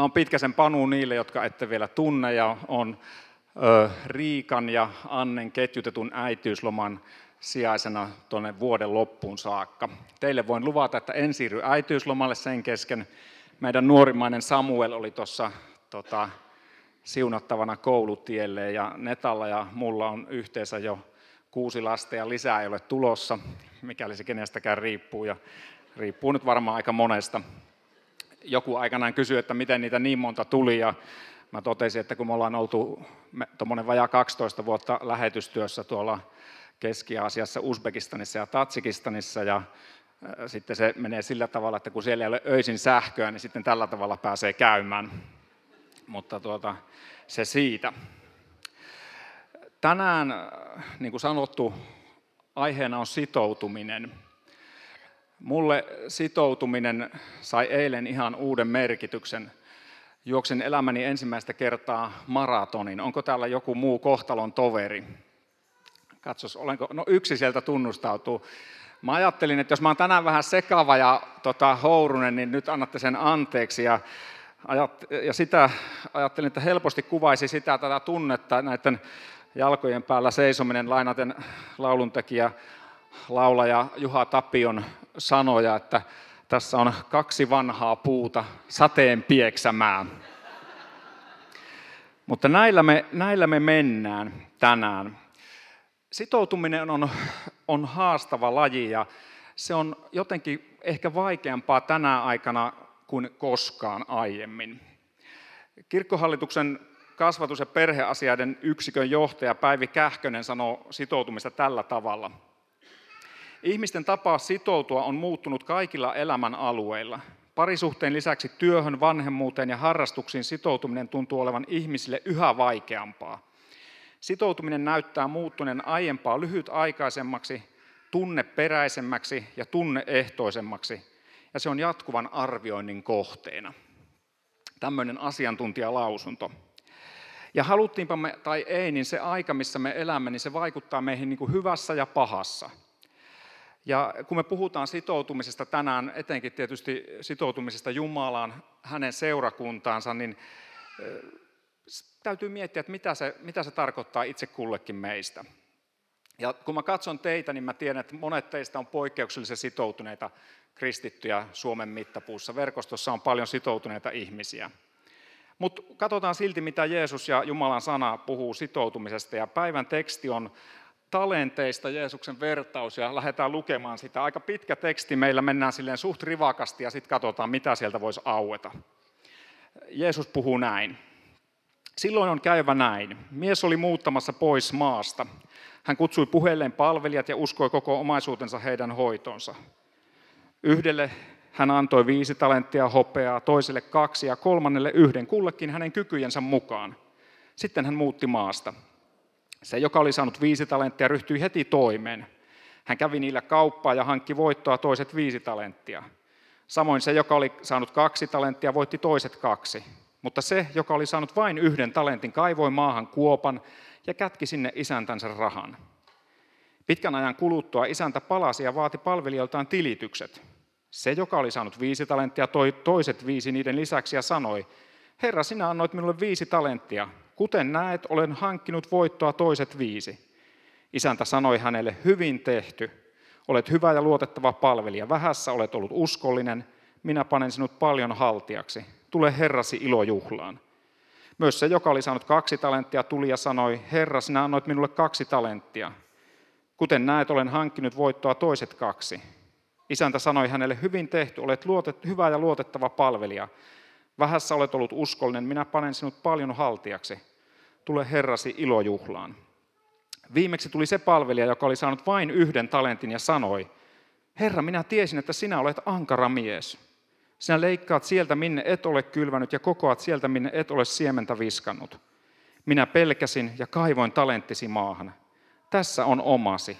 Mä oon Pitkäsen Panu niille, jotka ette vielä tunne, ja on ö, Riikan ja Annen ketjutetun äitiysloman sijaisena tuonne vuoden loppuun saakka. Teille voin luvata, että en siirry äitiyslomalle sen kesken. Meidän nuorimmainen Samuel oli tuossa tota, siunattavana koulutielle ja Netalla ja mulla on yhteensä jo kuusi lasta ja lisää ei ole tulossa, mikäli se kenestäkään riippuu ja riippuu nyt varmaan aika monesta. Joku aikanaan kysyi, että miten niitä niin monta tuli ja mä totesin, että kun me ollaan oltu tuommoinen vajaa 12 vuotta lähetystyössä tuolla Keski-Aasiassa, Uzbekistanissa ja Tatsikistanissa ja sitten se menee sillä tavalla, että kun siellä ei ole öisin sähköä, niin sitten tällä tavalla pääsee käymään. Mutta tuota, se siitä. Tänään, niin kuin sanottu, aiheena on sitoutuminen. Mulle sitoutuminen sai eilen ihan uuden merkityksen. Juoksin elämäni ensimmäistä kertaa maratonin. Onko täällä joku muu kohtalon toveri? Katsos, olenko, no yksi sieltä tunnustautuu. Mä ajattelin, että jos mä oon tänään vähän sekava ja tota, hourunen, niin nyt annatte sen anteeksi. Ja, ja sitä ajattelin, että helposti kuvaisi sitä tätä tunnetta näiden jalkojen päällä seisominen lainaten lauluntekijä laulaja Juha Tapion sanoja, että tässä on kaksi vanhaa puuta sateen pieksämää. Mutta näillä me, näillä me mennään tänään. Sitoutuminen on, on haastava laji ja se on jotenkin ehkä vaikeampaa tänä aikana kuin koskaan aiemmin. Kirkkohallituksen kasvatus- ja perheasioiden yksikön johtaja Päivi Kähkönen sanoo sitoutumista tällä tavalla. Ihmisten tapa sitoutua on muuttunut kaikilla elämän alueilla. Parisuhteen lisäksi työhön, vanhemmuuteen ja harrastuksiin sitoutuminen tuntuu olevan ihmisille yhä vaikeampaa. Sitoutuminen näyttää muuttuneen aiempaa lyhytaikaisemmaksi, tunneperäisemmäksi ja tunneehtoisemmaksi, ja se on jatkuvan arvioinnin kohteena. Tämmöinen asiantuntijalausunto. Ja haluttiinpa me tai ei, niin se aika, missä me elämme, niin se vaikuttaa meihin niin kuin hyvässä ja pahassa. Ja kun me puhutaan sitoutumisesta tänään, etenkin tietysti sitoutumisesta Jumalaan, hänen seurakuntaansa, niin täytyy miettiä, että mitä se, mitä se tarkoittaa itse kullekin meistä. Ja kun mä katson teitä, niin mä tiedän, että monet teistä on poikkeuksellisen sitoutuneita kristittyjä Suomen mittapuussa. Verkostossa on paljon sitoutuneita ihmisiä. Mutta katsotaan silti, mitä Jeesus ja Jumalan sana puhuu sitoutumisesta. Ja päivän teksti on talenteista Jeesuksen vertaus ja lähdetään lukemaan sitä. Aika pitkä teksti, meillä mennään silleen suht rivakasti ja sitten katsotaan, mitä sieltä voisi aueta. Jeesus puhuu näin. Silloin on käyvä näin. Mies oli muuttamassa pois maasta. Hän kutsui puheelleen palvelijat ja uskoi koko omaisuutensa heidän hoitonsa. Yhdelle hän antoi viisi talenttia hopeaa, toiselle kaksi ja kolmannelle yhden, kullekin hänen kykyjensä mukaan. Sitten hän muutti maasta. Se, joka oli saanut viisi talenttia, ryhtyi heti toimeen. Hän kävi niillä kauppaa ja hankki voittoa toiset viisi talenttia. Samoin se, joka oli saanut kaksi talenttia, voitti toiset kaksi. Mutta se, joka oli saanut vain yhden talentin, kaivoi maahan kuopan ja kätki sinne isäntänsä rahan. Pitkän ajan kuluttua isäntä palasi ja vaati palvelijoiltaan tilitykset. Se, joka oli saanut viisi talenttia, toi toiset viisi niiden lisäksi ja sanoi, Herra, sinä annoit minulle viisi talenttia. Kuten näet, olen hankkinut voittoa toiset viisi. Isäntä sanoi hänelle, hyvin tehty. Olet hyvä ja luotettava palvelija. Vähässä olet ollut uskollinen. Minä panen sinut paljon haltiaksi. Tule Herrasi ilojuhlaan. Myös se, joka oli saanut kaksi talenttia, tuli ja sanoi, Herra, sinä annoit minulle kaksi talenttia. Kuten näet, olen hankkinut voittoa toiset kaksi. Isäntä sanoi hänelle, hyvin tehty, olet luotet, hyvä ja luotettava palvelija. Vähässä olet ollut uskollinen, minä panen sinut paljon haltiaksi. Tule Herrasi ilojuhlaan. Viimeksi tuli se palvelija, joka oli saanut vain yhden talentin ja sanoi, Herra, minä tiesin, että sinä olet ankara mies. Sinä leikkaat sieltä, minne et ole kylvänyt, ja kokoat sieltä, minne et ole siementä viskannut. Minä pelkäsin ja kaivoin talenttisi maahan. Tässä on omasi.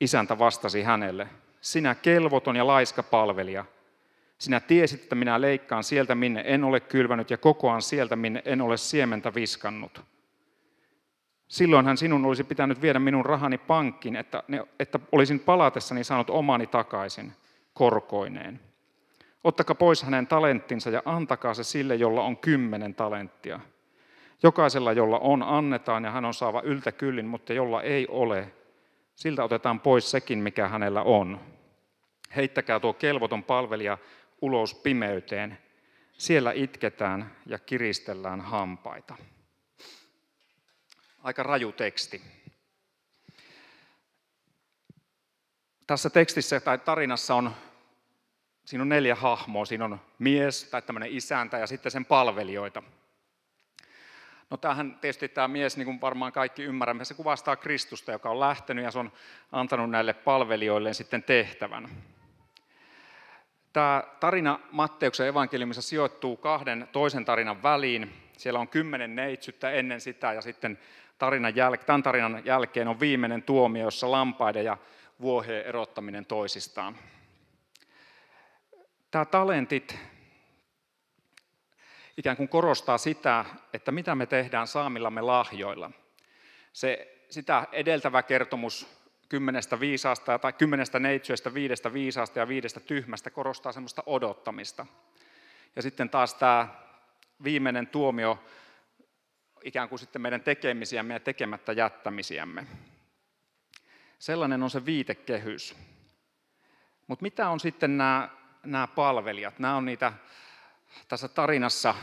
Isäntä vastasi hänelle, sinä kelvoton ja laiska palvelija. Sinä tiesit, että minä leikkaan sieltä, minne en ole kylvänyt, ja kokoan sieltä, minne en ole siementä viskannut. Silloinhan sinun olisi pitänyt viedä minun rahani pankkiin, että, että olisin palatessani saanut omani takaisin korkoineen. Ottakaa pois hänen talenttinsa ja antakaa se sille, jolla on kymmenen talenttia. Jokaisella, jolla on, annetaan ja hän on saava yltä kyllin, mutta jolla ei ole, siltä otetaan pois sekin, mikä hänellä on. Heittäkää tuo kelvoton palvelija ulos pimeyteen. Siellä itketään ja kiristellään hampaita. Aika raju teksti. Tässä tekstissä tai tarinassa on, siinä on neljä hahmoa. Siinä on mies tai tämmöinen isäntä ja sitten sen palvelijoita. No tämähän tietysti tämä mies, niin kuin varmaan kaikki ymmärrämme, se kuvastaa Kristusta, joka on lähtenyt ja se on antanut näille palvelijoille sitten tehtävän. Tämä tarina Matteuksen evankeliumissa sijoittuu kahden toisen tarinan väliin. Siellä on kymmenen neitsyttä ennen sitä ja sitten tarinan jäl- tämän tarinan jälkeen on viimeinen tuomio, jossa lampaiden ja vuoheen erottaminen toisistaan. Tämä talentit ikään kuin korostaa sitä, että mitä me tehdään saamillamme lahjoilla. Se, sitä edeltävä kertomus kymmenestä viisaasta tai kymmenestä neitsyestä, viidestä viisaasta ja viidestä tyhmästä korostaa semmoista odottamista. Ja sitten taas tämä viimeinen tuomio ikään kuin sitten meidän tekemisiämme ja tekemättä jättämisiämme. Sellainen on se viitekehys. Mutta mitä on sitten nämä, nämä palvelijat? Nämä on niitä, tässä tarinassa,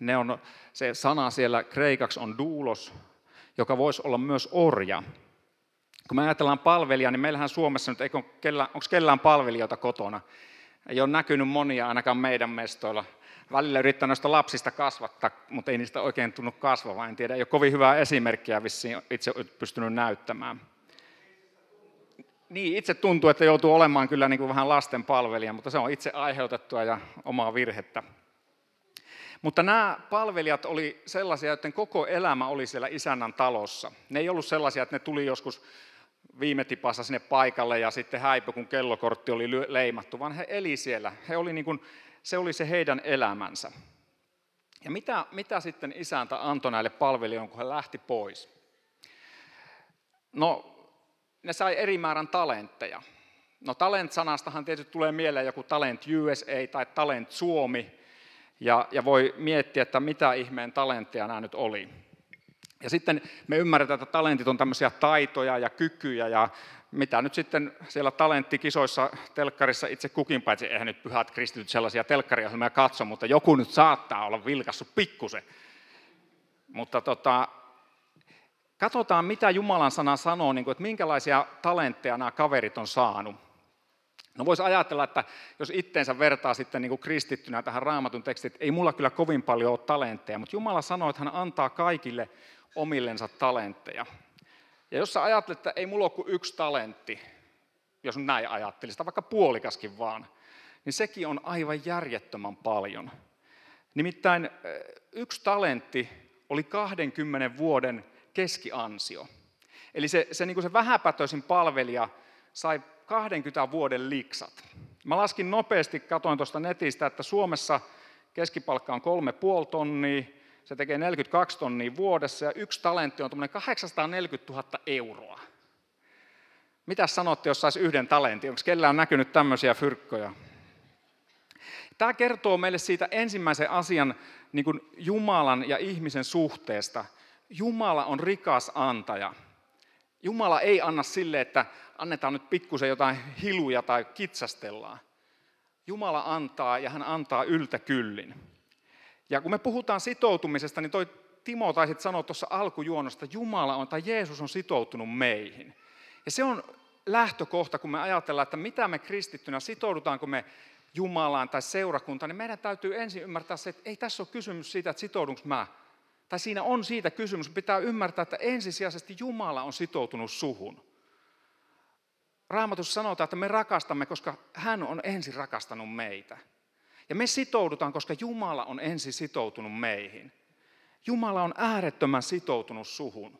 ne on, se sana siellä kreikaksi on doulos, joka voisi olla myös orja. Kun me ajatellaan palvelijaa, niin meillähän Suomessa nyt, eikö kellään, onko kellään palvelijoita kotona? Ei ole näkynyt monia ainakaan meidän mestoilla. Välillä yrittää noista lapsista kasvattaa, mutta ei niistä oikein tunnu kasvavaa. En tiedä, ei ole kovin hyvää esimerkkiä vissiin itse pystynyt näyttämään. Niin, itse tuntuu, että joutuu olemaan kyllä niin kuin vähän lasten palvelija, mutta se on itse aiheutettua ja omaa virhettä. Mutta nämä palvelijat oli sellaisia, että koko elämä oli siellä isännän talossa. Ne ei ollut sellaisia, että ne tuli joskus viime tipassa sinne paikalle ja sitten häipy, kun kellokortti oli leimattu, vaan he eli siellä. He oli niin kuin, se oli se heidän elämänsä. Ja mitä, mitä sitten isäntä antoi näille palvelijoille, kun he lähti pois? No, ne sai eri määrän talentteja. No talent-sanastahan tietysti tulee mieleen joku Talent USA tai Talent Suomi, ja, ja voi miettiä, että mitä ihmeen talentteja nämä nyt oli. Ja sitten me ymmärretään, että talentit on tämmöisiä taitoja ja kykyjä ja mitä nyt sitten siellä talenttikisoissa telkkarissa itse kukin, paitsi eihän nyt pyhät kristityt sellaisia telkkariohjelmia katso, mutta joku nyt saattaa olla vilkassut pikkusen. Mutta tota, katsotaan, mitä Jumalan sana sanoo, niin kuin, että minkälaisia talentteja nämä kaverit on saanut. No voisi ajatella, että jos itteensä vertaa sitten niin kuin kristittynä tähän raamatun tekstiin, että ei mulla kyllä kovin paljon ole talentteja, mutta Jumala sanoo, että hän antaa kaikille omillensa talentteja. Ja jos sä ajattelet, että ei mulla ole kuin yksi talentti, jos näin ajattelisi, vaikka puolikaskin vaan, niin sekin on aivan järjettömän paljon. Nimittäin yksi talentti oli 20 vuoden keskiansio. Eli se, se, niin kuin se vähäpätöisin palvelija sai 20 vuoden liksat. Mä laskin nopeasti, katoin tuosta netistä, että Suomessa keskipalkka on 3,5 tonnia, se tekee 42 tonnia vuodessa ja yksi talentti on 840 000 euroa. Mitä sanotte, jos saisi yhden talentin? Onko kellään näkynyt tämmöisiä fyrkkoja? Tämä kertoo meille siitä ensimmäisen asian niin kuin Jumalan ja ihmisen suhteesta. Jumala on rikas antaja. Jumala ei anna sille, että annetaan nyt pikkusen jotain hiluja tai kitsastellaan. Jumala antaa ja hän antaa yltä kyllin. Ja kun me puhutaan sitoutumisesta, niin toi Timo taisit sanoa tuossa alkujuonosta, Jumala on tai Jeesus on sitoutunut meihin. Ja se on lähtökohta, kun me ajatellaan, että mitä me kristittynä, sitoudutaanko me Jumalaan tai seurakuntaan, niin meidän täytyy ensin ymmärtää se, että ei tässä ole kysymys siitä, että sitoudunko mä. Tai siinä on siitä kysymys, pitää ymmärtää, että ensisijaisesti Jumala on sitoutunut suhun. Raamatussa sanotaan, että me rakastamme, koska hän on ensin rakastanut meitä. Ja me sitoudutaan, koska Jumala on ensin sitoutunut meihin. Jumala on äärettömän sitoutunut suhun.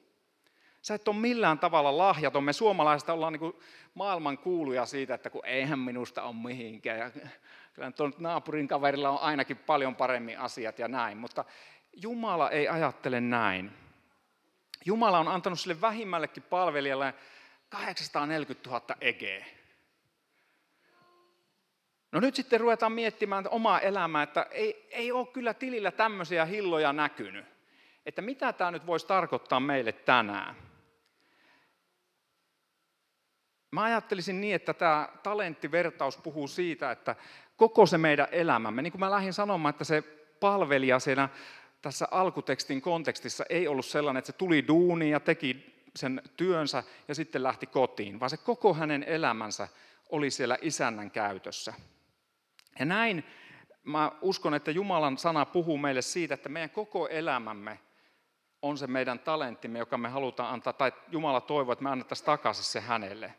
Sä et ole millään tavalla lahjaton. Me suomalaiset ollaan niin maailman kuuluja siitä, että kun eihän minusta ole mihinkään. Ja kyllä tuon naapurin kaverilla on ainakin paljon paremmin asiat ja näin. Mutta Jumala ei ajattele näin. Jumala on antanut sille vähimmällekin palvelijalle 840 000 egeä. No nyt sitten ruvetaan miettimään omaa elämää, että ei, ei ole kyllä tilillä tämmöisiä hilloja näkynyt. Että mitä tämä nyt voisi tarkoittaa meille tänään. Mä ajattelisin niin, että tämä talenttivertaus puhuu siitä, että koko se meidän elämämme, niin kuin mä lähdin sanomaan, että se palvelija siinä tässä alkutekstin kontekstissa ei ollut sellainen, että se tuli duuniin ja teki sen työnsä ja sitten lähti kotiin, vaan se koko hänen elämänsä oli siellä isännän käytössä. Ja näin mä uskon, että Jumalan sana puhuu meille siitä, että meidän koko elämämme on se meidän talenttimme, joka me halutaan antaa, tai Jumala toivoo, että me annettaisiin takaisin se hänelle.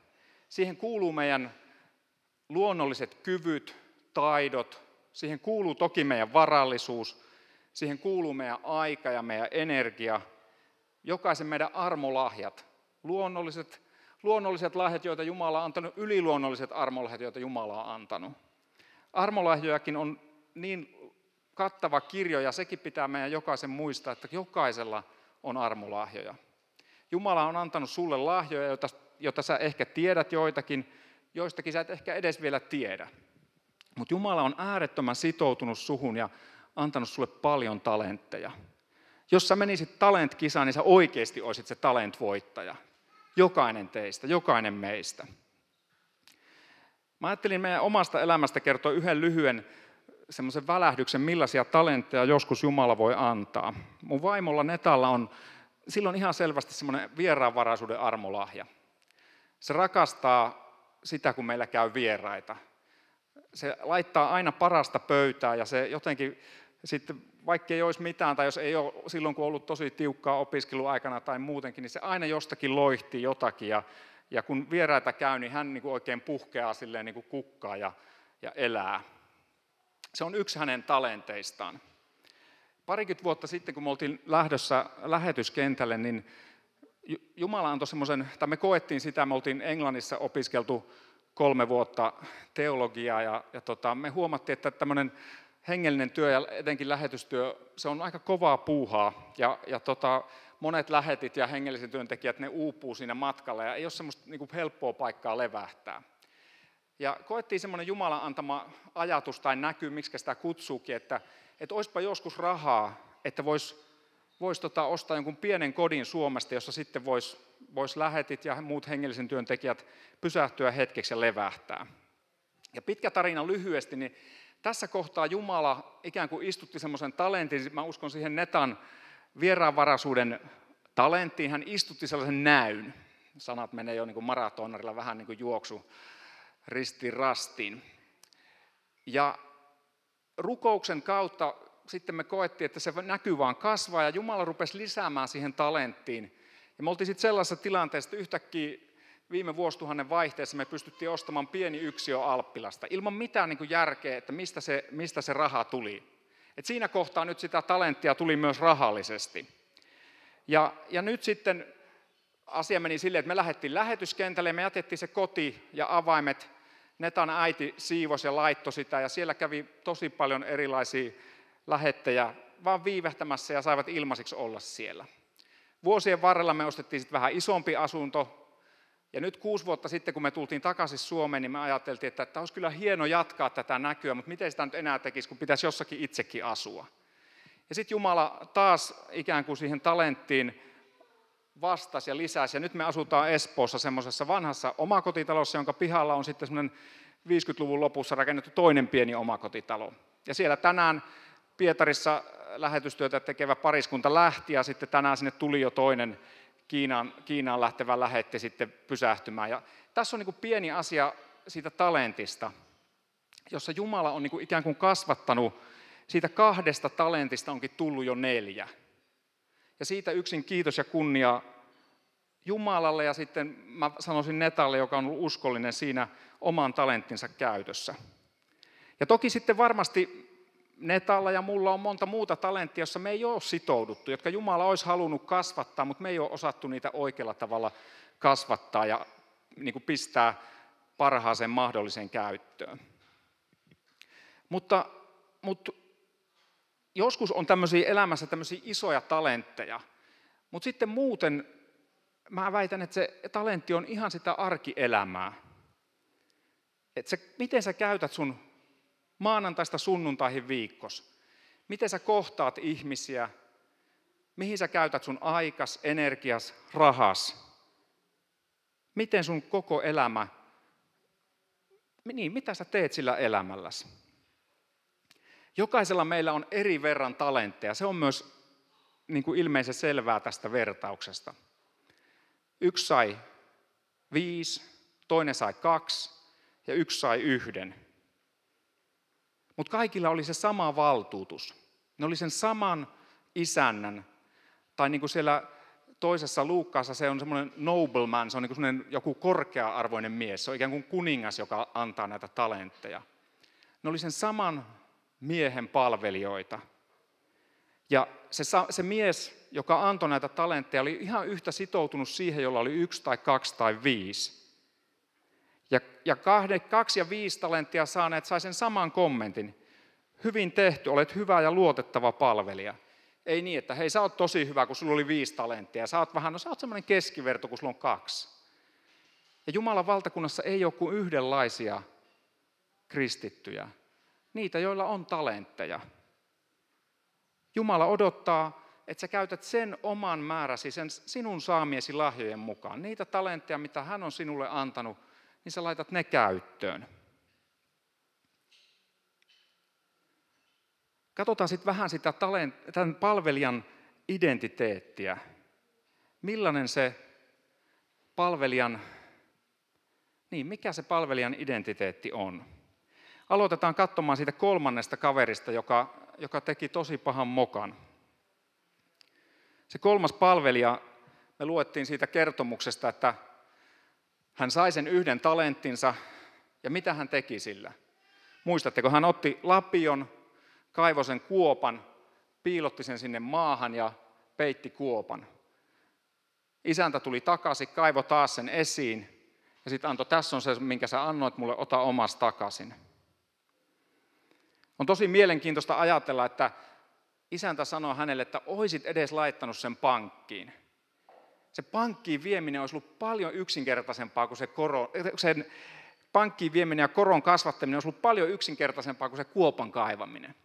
Siihen kuuluu meidän luonnolliset kyvyt, taidot, siihen kuuluu toki meidän varallisuus, siihen kuuluu meidän aika ja meidän energia, jokaisen meidän armolahjat, luonnolliset, luonnolliset lahjat, joita Jumala on antanut, yliluonnolliset armolahjat, joita Jumala on antanut. Armolahjojakin on niin kattava kirjo ja sekin pitää meidän jokaisen muistaa, että jokaisella on armolahjoja. Jumala on antanut sulle lahjoja, joita, joita sä ehkä tiedät joitakin, joistakin sä et ehkä edes vielä tiedä. Mutta Jumala on äärettömän sitoutunut suhun ja antanut sulle paljon talentteja. Jos sä menisit talentkisaan, niin sä oikeasti olisit se talent-voittaja. Jokainen teistä, jokainen meistä. Mä ajattelin meidän omasta elämästä kertoa yhden lyhyen semmoisen välähdyksen, millaisia talentteja joskus Jumala voi antaa. Mun vaimolla Netalla on silloin ihan selvästi semmoinen vieraanvaraisuuden armolahja. Se rakastaa sitä, kun meillä käy vieraita. Se laittaa aina parasta pöytää ja se jotenkin sitten, vaikka ei olisi mitään tai jos ei ole silloin, kun ollut tosi tiukkaa opiskeluaikana tai muutenkin, niin se aina jostakin loihtii jotakin ja, ja kun vieraita käy, niin hän niin kuin oikein puhkeaa silleen niin kuin kukkaa ja, ja elää. Se on yksi hänen talenteistaan. Parikymmentä vuotta sitten, kun me oltiin lähdössä lähetyskentälle, niin Jumala antoi semmoisen, tai me koettiin sitä, me oltiin Englannissa opiskeltu kolme vuotta teologiaa, ja, ja tota, me huomattiin, että tämmöinen hengellinen työ ja etenkin lähetystyö, se on aika kovaa puuhaa, ja, ja tota, monet lähetit ja hengelliset työntekijät, ne uupuu siinä matkalla, ja ei ole semmoista niin kuin helppoa paikkaa levähtää. Ja koettiin semmoinen Jumalan antama ajatus tai näky, miksi sitä kutsuukin, että, että olisipa joskus rahaa, että voisi vois tota ostaa jonkun pienen kodin Suomesta, jossa sitten voisi vois lähetit ja muut hengellisen työntekijät pysähtyä hetkeksi ja levähtää. Ja pitkä tarina lyhyesti, niin tässä kohtaa Jumala ikään kuin istutti semmoisen talentin, mä uskon siihen Netan vieraanvaraisuuden talenttiin, hän istutti sellaisen näyn. Sanat menee jo niin kuin maratonarilla vähän niin kuin juoksu ristiin rastiin. Ja rukouksen kautta sitten me koettiin, että se näkyy vaan kasvaa ja Jumala rupesi lisäämään siihen talenttiin. Ja me oltiin sitten sellaisessa tilanteessa, että yhtäkkiä viime vuosituhannen vaihteessa me pystyttiin ostamaan pieni yksiö Alppilasta ilman mitään niin kuin järkeä, että mistä se, mistä se raha tuli. Et siinä kohtaa nyt sitä talenttia tuli myös rahallisesti. Ja, ja nyt sitten asia meni silleen, että me lähdettiin lähetyskentälle me jätettiin se koti ja avaimet. Netan äiti siivos ja laittoi sitä ja siellä kävi tosi paljon erilaisia lähettejä vaan viivähtämässä ja saivat ilmaisiksi olla siellä. Vuosien varrella me ostettiin sitten vähän isompi asunto, ja nyt kuusi vuotta sitten, kun me tultiin takaisin Suomeen, niin me ajateltiin, että tämä olisi kyllä hieno jatkaa tätä näkyä, mutta miten sitä nyt enää tekisi, kun pitäisi jossakin itsekin asua. Ja sitten Jumala taas ikään kuin siihen talenttiin vastasi ja lisäsi. Ja nyt me asutaan Espoossa semmoisessa vanhassa omakotitalossa, jonka pihalla on sitten semmoinen 50-luvun lopussa rakennettu toinen pieni omakotitalo. Ja siellä tänään Pietarissa lähetystyötä tekevä pariskunta lähti ja sitten tänään sinne tuli jo toinen Kiinaan, Kiinaan lähtevä lähetti sitten pysähtymään. Ja tässä on niin kuin pieni asia siitä talentista, jossa Jumala on niin kuin ikään kuin kasvattanut, siitä kahdesta talentista onkin tullut jo neljä. Ja siitä yksin kiitos ja kunnia Jumalalle ja sitten mä sanoisin Netalle, joka on ollut uskollinen siinä oman talenttinsa käytössä. Ja toki sitten varmasti Netalla ja mulla on monta muuta talenttia, jossa me ei ole sitouduttu, jotka Jumala olisi halunnut kasvattaa, mutta me ei ole osattu niitä oikealla tavalla kasvattaa ja niin kuin pistää parhaaseen mahdolliseen käyttöön. Mutta, mutta joskus on tämmöisiä elämässä tämmöisiä isoja talentteja, mutta sitten muuten mä väitän, että se talentti on ihan sitä arkielämää. Että se, miten sä käytät sun maanantaista sunnuntaihin viikos. Miten sä kohtaat ihmisiä, mihin sä käytät sun aikas, energias, rahas. Miten sun koko elämä, niin mitä sä teet sillä elämälläsi? Jokaisella meillä on eri verran talentteja. Se on myös niin kuin ilmeisen selvää tästä vertauksesta. Yksi sai viisi, toinen sai kaksi ja yksi sai yhden. Mutta kaikilla oli se sama valtuutus. Ne oli sen saman isännän, tai niin kuin siellä toisessa Luukkaassa se on semmoinen nobleman, se on niin kuin joku korkea-arvoinen mies, se on ikään kuin kuningas, joka antaa näitä talentteja. Ne oli sen saman miehen palvelijoita. Ja se, se mies, joka antoi näitä talentteja, oli ihan yhtä sitoutunut siihen, jolla oli yksi tai kaksi tai viisi. Ja, ja kahde, kaksi ja viisi talenttia saaneet sai sen saman kommentin. Hyvin tehty, olet hyvä ja luotettava palvelija. Ei niin, että hei sä oot tosi hyvä, kun sulla oli viisi talenttia. Sä oot vähän, no sä oot semmoinen keskiverto, kun sulla on kaksi. Ja Jumalan valtakunnassa ei ole kuin yhdenlaisia kristittyjä. Niitä, joilla on talentteja. Jumala odottaa, että sä käytät sen oman määräsi, sen sinun saamiesi lahjojen mukaan. Niitä talentteja, mitä hän on sinulle antanut, niin sä laitat ne käyttöön. Katsotaan sitten vähän sitä talent, tämän palvelijan identiteettiä. Millainen se palvelijan, niin mikä se palvelijan identiteetti on? Aloitetaan katsomaan siitä kolmannesta kaverista, joka, joka teki tosi pahan mokan. Se kolmas palvelija, me luettiin siitä kertomuksesta, että hän sai sen yhden talenttinsa ja mitä hän teki sillä? Muistatteko, hän otti lapion, kaivoi sen kuopan, piilotti sen sinne maahan ja peitti kuopan. Isäntä tuli takaisin, kaivo taas sen esiin ja sitten antoi, tässä on se, minkä sä annoit mulle, ota omas takaisin. On tosi mielenkiintoista ajatella, että isäntä sanoi hänelle, että oisit edes laittanut sen pankkiin. Se pankkiin vieminen olisi ollut paljon yksinkertaisempaa kuin se koro, sen pankkiin vieminen ja koron kasvattaminen olisi ollut paljon yksinkertaisempaa kuin se kuopan kaivaminen.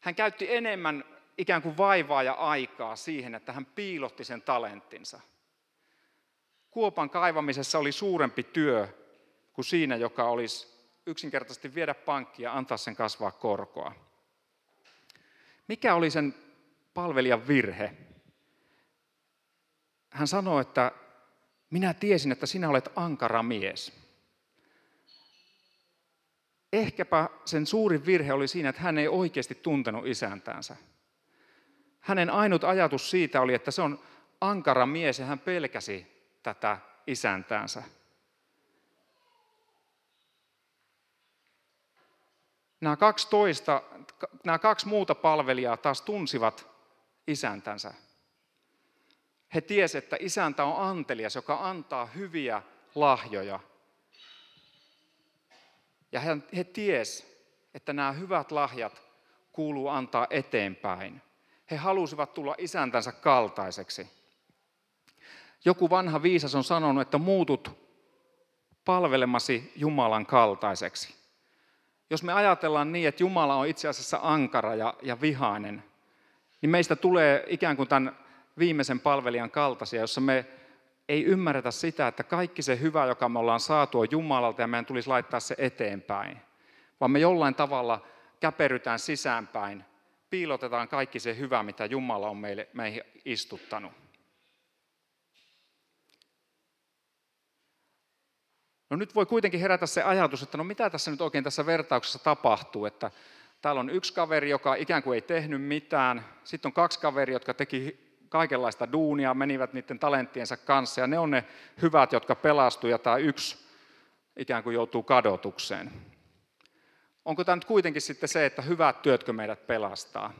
Hän käytti enemmän ikään kuin vaivaa ja aikaa siihen, että hän piilotti sen talenttinsa. Kuopan kaivamisessa oli suurempi työ kuin siinä, joka olisi yksinkertaisesti viedä pankkia ja antaa sen kasvaa korkoa. Mikä oli sen palvelijan virhe? Hän sanoi, että minä tiesin, että sinä olet ankara mies. Ehkäpä sen suurin virhe oli siinä, että hän ei oikeasti tuntenut isäntäänsä. Hänen ainut ajatus siitä oli, että se on ankara mies ja hän pelkäsi tätä isäntäänsä. Nämä, 12, nämä kaksi muuta palvelijaa taas tunsivat isäntänsä. He tiesivät, että isäntä on antelias, joka antaa hyviä lahjoja. Ja he, tiesivät, että nämä hyvät lahjat kuuluu antaa eteenpäin. He halusivat tulla isäntänsä kaltaiseksi. Joku vanha viisas on sanonut, että muutut palvelemasi Jumalan kaltaiseksi. Jos me ajatellaan niin, että Jumala on itse asiassa ankara ja, ja vihainen, niin meistä tulee ikään kuin tämän viimeisen palvelijan kaltaisia, jossa me ei ymmärretä sitä, että kaikki se hyvä, joka me ollaan saatu, on Jumalalta ja meidän tulisi laittaa se eteenpäin. Vaan me jollain tavalla käperytään sisäänpäin, piilotetaan kaikki se hyvä, mitä Jumala on meille, meihin istuttanut. No nyt voi kuitenkin herätä se ajatus, että no mitä tässä nyt oikein tässä vertauksessa tapahtuu, että täällä on yksi kaveri, joka ikään kuin ei tehnyt mitään, sitten on kaksi kaveria, jotka teki kaikenlaista duunia, menivät niiden talenttiensa kanssa, ja ne on ne hyvät, jotka pelastuivat, ja tämä yksi ikään kuin joutuu kadotukseen. Onko tämä nyt kuitenkin sitten se, että hyvät työtkö meidät pelastaa?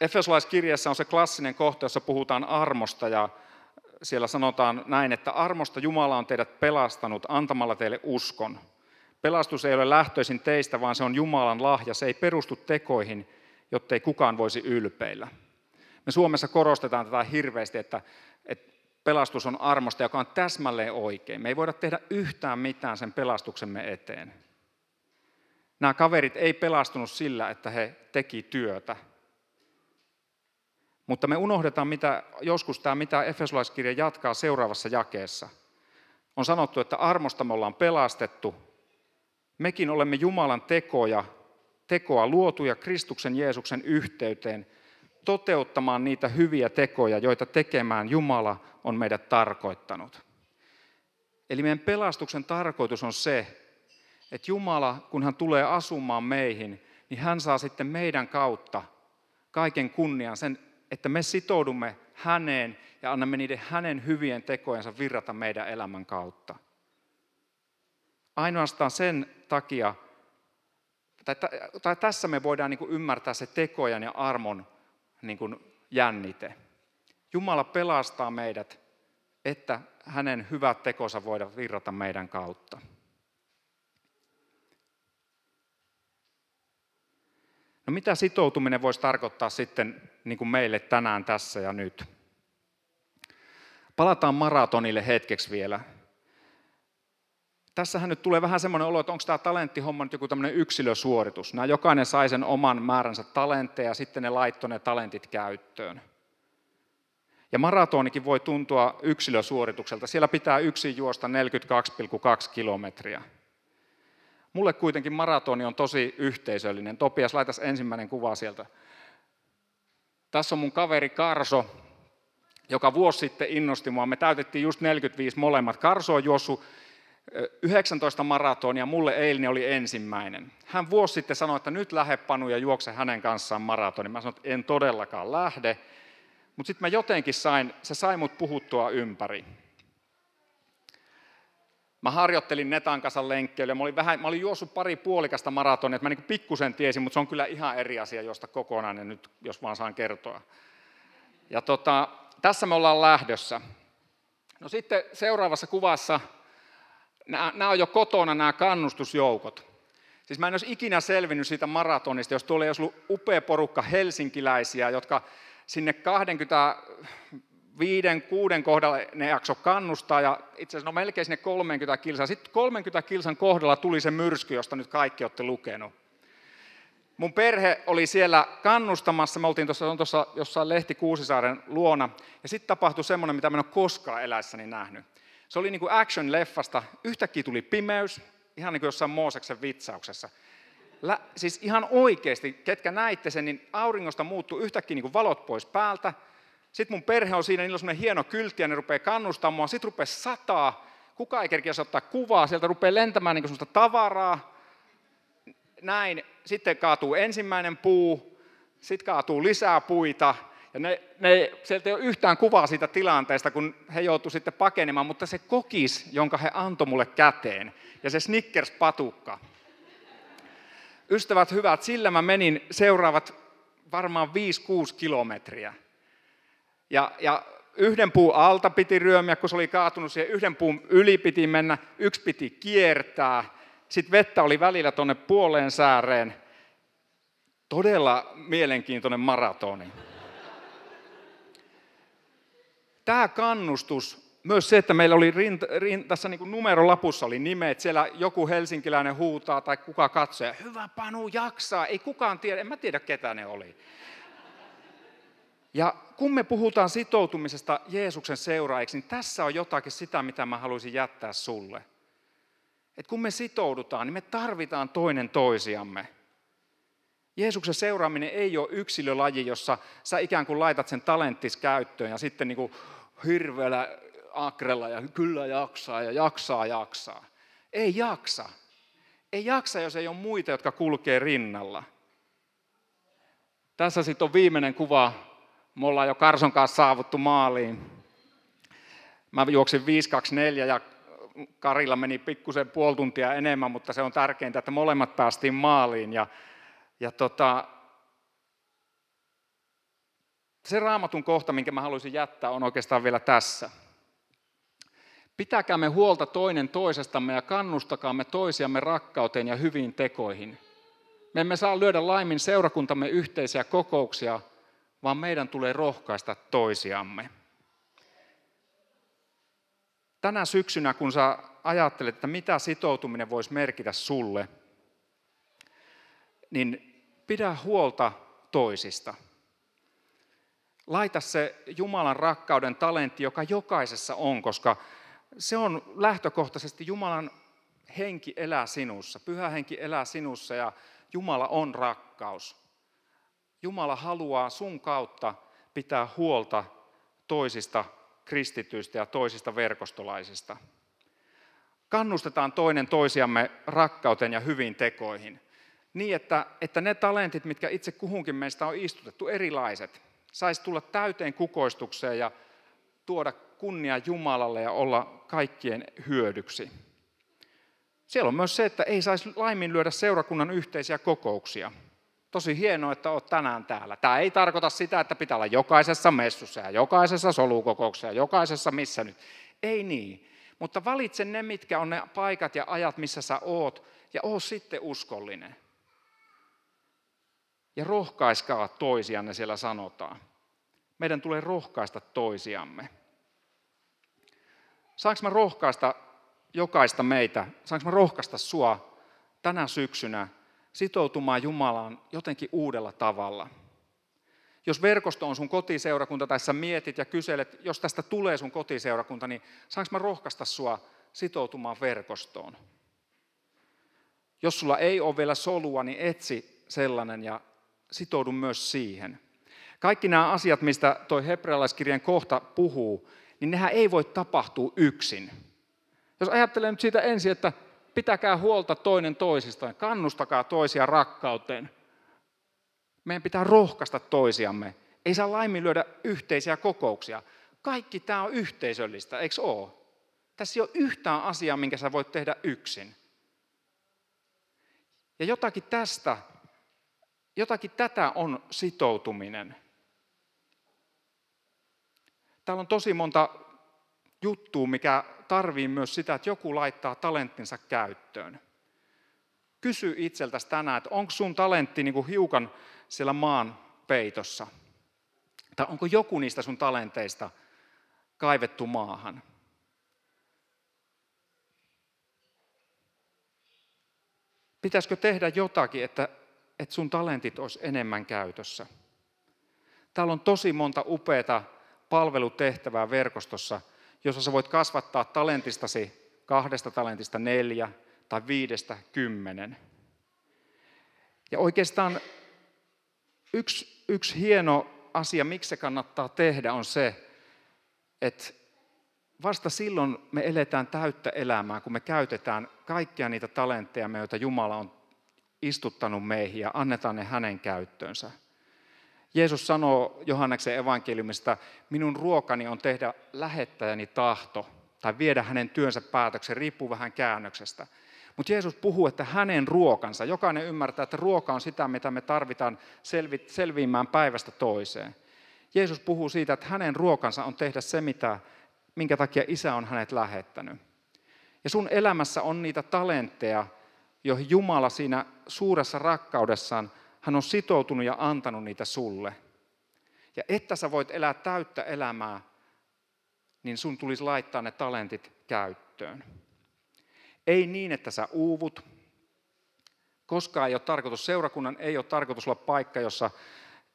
Efesolaiskirjassa on se klassinen kohta, jossa puhutaan armosta, ja siellä sanotaan näin, että armosta Jumala on teidät pelastanut antamalla teille uskon. Pelastus ei ole lähtöisin teistä, vaan se on Jumalan lahja. Se ei perustu tekoihin, jottei kukaan voisi ylpeillä. Me Suomessa korostetaan tätä hirveästi, että, että pelastus on armosta, joka on täsmälleen oikein. Me ei voida tehdä yhtään mitään sen pelastuksemme eteen. Nämä kaverit ei pelastunut sillä, että he teki työtä. Mutta me unohdetaan mitä, joskus tämä, mitä Efesolaiskirja jatkaa seuraavassa jakeessa. On sanottu, että armosta me ollaan pelastettu. Mekin olemme Jumalan tekoja, tekoa luotuja Kristuksen Jeesuksen yhteyteen toteuttamaan niitä hyviä tekoja, joita tekemään Jumala on meidät tarkoittanut. Eli meidän pelastuksen tarkoitus on se, että Jumala, kun hän tulee asumaan meihin, niin hän saa sitten meidän kautta kaiken kunnian, sen, että me sitoudumme häneen ja annamme niiden hänen hyvien tekojensa virrata meidän elämän kautta. Ainoastaan sen takia, tai, tai tässä me voidaan niin kuin ymmärtää se tekojen ja armon niin kuin jännite. Jumala pelastaa meidät, että hänen hyvät tekonsa voidaan virrata meidän kautta. No mitä sitoutuminen voisi tarkoittaa sitten niin kuin meille tänään tässä ja nyt? Palataan maratonille hetkeksi vielä. Tässähän nyt tulee vähän semmoinen olo, että onko tämä talenttihomma nyt joku tämmöinen yksilösuoritus. Nämä jokainen sai sen oman määränsä talentteja ja sitten ne laittoi ne talentit käyttöön. Ja maratonikin voi tuntua yksilösuoritukselta. Siellä pitää yksin juosta 42,2 kilometriä. Mulle kuitenkin maratoni on tosi yhteisöllinen. Topias, laitas ensimmäinen kuva sieltä. Tässä on mun kaveri Karso, joka vuosi sitten innosti mua. Me täytettiin just 45 molemmat. Karso on juossut 19 maratonia, mulle eilinen oli ensimmäinen. Hän vuosi sitten sanoi, että nyt lähde Panu ja juokse hänen kanssaan maratoni. Mä sanoin, että en todellakaan lähde. Mutta sitten mä jotenkin sain, se sai mut puhuttua ympäri. Mä harjoittelin Netan kanssa lenkkeillä. Mä olin, vähän, mä olin juossut pari puolikasta maratonia, että mä niin pikkusen tiesin, mutta se on kyllä ihan eri asia, josta kokonainen nyt, jos vaan saan kertoa. Ja tota, tässä me ollaan lähdössä. No sitten seuraavassa kuvassa, nämä, nämä on jo kotona nämä kannustusjoukot. Siis mä en olisi ikinä selvinnyt siitä maratonista, jos tuolla olisi ollut upea porukka helsinkiläisiä, jotka sinne 20 viiden, kuuden kohdalla ne jakso kannustaa ja itse asiassa no melkein sinne 30 kilsaa. Sitten 30 kilsan kohdalla tuli se myrsky, josta nyt kaikki olette lukenut. Mun perhe oli siellä kannustamassa, me oltiin tuossa, tuossa jossain Lehti Kuusisaaren luona, ja sitten tapahtui semmoinen, mitä mä en ole koskaan eläessäni nähnyt. Se oli niin kuin action-leffasta, yhtäkkiä tuli pimeys, ihan niin kuin jossain Mooseksen vitsauksessa. Lä, siis ihan oikeasti, ketkä näitte sen, niin auringosta muuttui yhtäkkiä niin kuin valot pois päältä, sitten mun perhe on siinä, niillä on hieno kyltti ja ne rupeaa kannustamaan mua. Sitten rupeaa sataa, kuka ei kerkiä ottaa kuvaa, sieltä rupeaa lentämään niin semmoista tavaraa. Näin, sitten kaatuu ensimmäinen puu, sitten kaatuu lisää puita, ja ne, ne, sieltä ei ole yhtään kuvaa siitä tilanteesta, kun he joutuivat sitten pakenemaan, mutta se kokis, jonka he antoi mulle käteen, ja se Snickers-patukka. Ystävät hyvät, sillä mä menin seuraavat varmaan 5-6 kilometriä. Ja, ja yhden puun alta piti ryömiä, kun se oli kaatunut siihen, yhden puun yli piti mennä, yksi piti kiertää, sitten vettä oli välillä tuonne puoleen sääreen. Todella mielenkiintoinen maratoni. Tämä kannustus, myös se, että meillä oli rint, rint, tässä niin kuin numerolapussa oli nimet, siellä joku helsinkiläinen huutaa tai kuka katsoo, hyvä Panu, jaksaa, ei kukaan tiedä, en mä tiedä ketä ne oli. Ja kun me puhutaan sitoutumisesta Jeesuksen seuraajiksi, niin tässä on jotakin sitä, mitä mä haluaisin jättää sulle. Et kun me sitoudutaan, niin me tarvitaan toinen toisiamme. Jeesuksen seuraaminen ei ole yksilölaji, jossa sä ikään kuin laitat sen talenttis käyttöön ja sitten niin kuin hirveällä akrella ja kyllä jaksaa ja jaksaa jaksaa. Ei jaksa. Ei jaksa, jos ei ole muita, jotka kulkee rinnalla. Tässä sitten on viimeinen kuva me ollaan jo Karson kanssa saavuttu maaliin. Mä juoksin 524 ja Karilla meni pikkusen puoli tuntia enemmän, mutta se on tärkeintä, että molemmat päästiin maaliin. Ja, ja tota, se raamatun kohta, minkä mä haluaisin jättää, on oikeastaan vielä tässä. Pitäkäämme huolta toinen toisestamme ja kannustakaamme toisiamme rakkauteen ja hyviin tekoihin. Me emme saa lyödä laimin seurakuntamme yhteisiä kokouksia, vaan meidän tulee rohkaista toisiamme. Tänä syksynä, kun sä ajattelet, että mitä sitoutuminen voisi merkitä sulle, niin pidä huolta toisista. Laita se Jumalan rakkauden talentti, joka jokaisessa on, koska se on lähtökohtaisesti Jumalan henki elää sinussa, pyhä henki elää sinussa ja Jumala on rakkaus. Jumala haluaa sun kautta pitää huolta toisista kristityistä ja toisista verkostolaisista. Kannustetaan toinen toisiamme rakkauteen ja hyvin tekoihin. Niin, että, että ne talentit, mitkä itse kuhunkin meistä on istutettu, erilaiset, saisi tulla täyteen kukoistukseen ja tuoda kunnia Jumalalle ja olla kaikkien hyödyksi. Siellä on myös se, että ei saisi laiminlyödä seurakunnan yhteisiä kokouksia. Tosi hienoa, että olet tänään täällä. Tämä ei tarkoita sitä, että pitää olla jokaisessa messussa ja jokaisessa solukokouksessa ja jokaisessa missä nyt. Ei niin. Mutta valitse ne, mitkä on ne paikat ja ajat, missä sä oot, ja oo sitten uskollinen. Ja rohkaiskaa toisianne, siellä sanotaan. Meidän tulee rohkaista toisiamme. Saanko mä rohkaista jokaista meitä, saanko mä rohkaista sua tänä syksynä sitoutumaan Jumalaan jotenkin uudella tavalla? Jos verkosto on sun kotiseurakunta tai sä mietit ja kyselet, jos tästä tulee sun kotiseurakunta, niin saanko mä rohkaista sua sitoutumaan verkostoon? Jos sulla ei ole vielä solua, niin etsi sellainen ja sitoudu myös siihen. Kaikki nämä asiat, mistä toi hebrealaiskirjan kohta puhuu, niin nehän ei voi tapahtua yksin. Jos ajattelee nyt siitä ensin, että pitäkää huolta toinen toisistaan, kannustakaa toisia rakkauteen. Meidän pitää rohkaista toisiamme. Ei saa laiminlyödä yhteisiä kokouksia. Kaikki tämä on yhteisöllistä, eikö ole? Tässä ei ole yhtään asiaa, minkä sä voit tehdä yksin. Ja jotakin tästä, jotakin tätä on sitoutuminen. Täällä on tosi monta juttua, mikä tarvii myös sitä, että joku laittaa talenttinsa käyttöön. Kysy itseltäsi tänään, että onko sun talentti niin kuin hiukan siellä maan peitossa? Tai onko joku niistä sun talenteista kaivettu maahan? Pitäisikö tehdä jotakin, että, että sun talentit olisi enemmän käytössä? Täällä on tosi monta upeata palvelutehtävää verkostossa, jossa sä voit kasvattaa talentistasi kahdesta talentista neljä tai viidestä kymmenen. Ja oikeastaan yksi, yksi hieno asia, miksi se kannattaa tehdä, on se, että vasta silloin me eletään täyttä elämää, kun me käytetään kaikkia niitä talentteja, joita Jumala on istuttanut meihin ja annetaan ne hänen käyttöönsä. Jeesus sanoo Johanneksen evankeliumista, minun ruokani on tehdä lähettäjäni tahto tai viedä hänen työnsä päätöksen, riippuu vähän käännöksestä. Mutta Jeesus puhuu, että hänen ruokansa, jokainen ymmärtää, että ruoka on sitä, mitä me tarvitaan selvi, selviämään päivästä toiseen. Jeesus puhuu siitä, että hänen ruokansa on tehdä se, mitä, minkä takia isä on hänet lähettänyt. Ja sun elämässä on niitä talentteja, joihin Jumala siinä suuressa rakkaudessaan hän on sitoutunut ja antanut niitä sulle. Ja että sä voit elää täyttä elämää, niin sun tulisi laittaa ne talentit käyttöön. Ei niin, että sä uuvut. Koskaan ei ole tarkoitus, seurakunnan ei ole tarkoitus olla paikka, jossa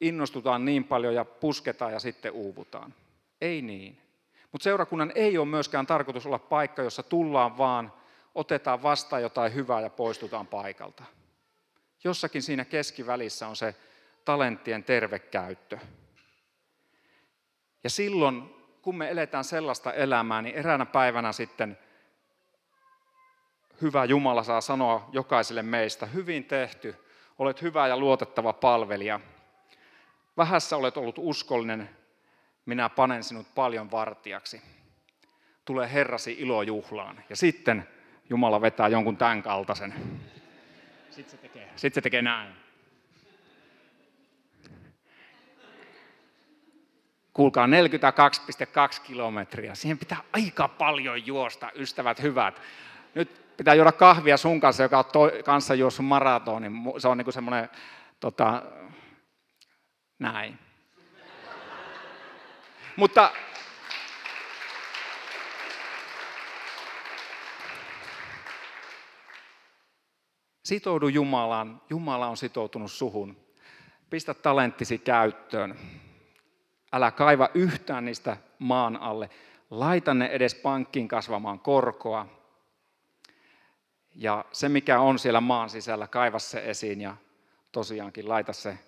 innostutaan niin paljon ja pusketaan ja sitten uuvutaan. Ei niin. Mutta seurakunnan ei ole myöskään tarkoitus olla paikka, jossa tullaan vaan, otetaan vastaan jotain hyvää ja poistutaan paikalta. Jossakin siinä keskivälissä on se talenttien tervekäyttö. Ja silloin, kun me eletään sellaista elämää, niin eräänä päivänä sitten hyvä Jumala saa sanoa jokaiselle meistä, hyvin tehty, olet hyvä ja luotettava palvelija. Vähässä olet ollut uskollinen, minä panen sinut paljon vartijaksi. Tule Herrasi ilojuhlaan. Ja sitten Jumala vetää jonkun tämän kaltaisen. Sitten se tekee, sitten se tekee näin. Kuulkaa 42,2 kilometriä. Siihen pitää aika paljon juosta, ystävät hyvät. Nyt pitää juoda kahvia sun kanssa, joka on to, kanssa juossut maratonin. Se on niin kuin semmoinen, tota, näin. Mutta Sitoudu Jumalaan. Jumala on sitoutunut suhun. Pistä talenttisi käyttöön. Älä kaiva yhtään niistä maan alle. Laita ne edes pankkiin kasvamaan korkoa. Ja se, mikä on siellä maan sisällä, kaiva se esiin ja tosiaankin laita se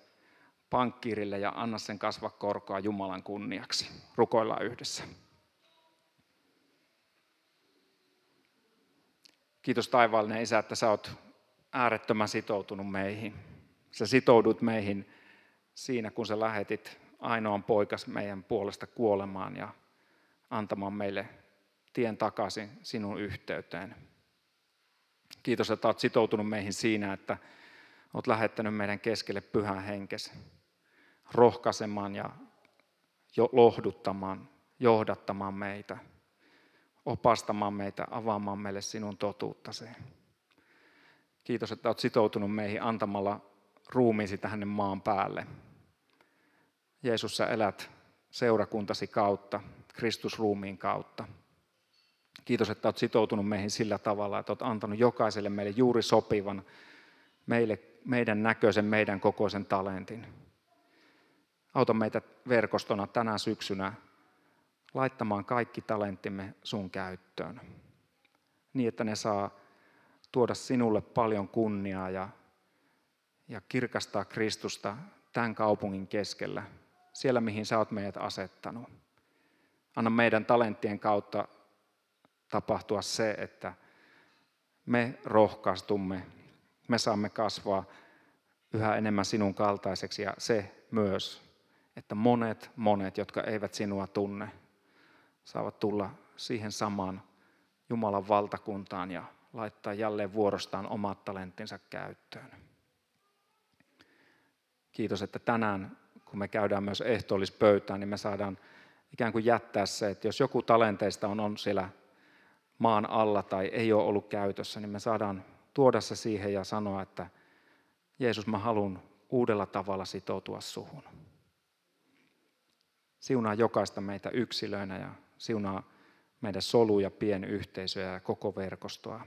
pankkiirille ja anna sen kasvaa korkoa Jumalan kunniaksi. Rukoillaan yhdessä. Kiitos taivaallinen Isä, että sä oot äärettömän sitoutunut meihin. Sä sitoudut meihin siinä, kun sä lähetit ainoan poikas meidän puolesta kuolemaan ja antamaan meille tien takaisin sinun yhteyteen. Kiitos, että olet sitoutunut meihin siinä, että olet lähettänyt meidän keskelle pyhän henkes rohkaisemaan ja lohduttamaan, johdattamaan meitä, opastamaan meitä, avaamaan meille sinun totuuttasi. Kiitos, että olet sitoutunut meihin antamalla ruumiisi tähän maan päälle. Jeesus, sä elät seurakuntasi kautta, Kristusruumiin kautta. Kiitos, että olet sitoutunut meihin sillä tavalla, että olet antanut jokaiselle meille juuri sopivan, meille, meidän näköisen, meidän kokoisen talentin. Auta meitä verkostona tänä syksynä laittamaan kaikki talenttimme sun käyttöön. Niin, että ne saa tuoda sinulle paljon kunniaa ja, ja kirkastaa Kristusta tämän kaupungin keskellä, siellä mihin sä oot meidät asettanut. Anna meidän talenttien kautta tapahtua se, että me rohkaistumme, me saamme kasvaa yhä enemmän sinun kaltaiseksi ja se myös, että monet, monet, jotka eivät sinua tunne, saavat tulla siihen samaan Jumalan valtakuntaan ja laittaa jälleen vuorostaan omat talenttinsa käyttöön. Kiitos, että tänään, kun me käydään myös ehtoollispöytään, niin me saadaan ikään kuin jättää se, että jos joku talenteista on, on siellä maan alla tai ei ole ollut käytössä, niin me saadaan tuoda se siihen ja sanoa, että Jeesus, mä haluan uudella tavalla sitoutua suhun. Siunaa jokaista meitä yksilöinä ja siunaa meidän soluja, pienyhteisöjä ja koko verkostoa.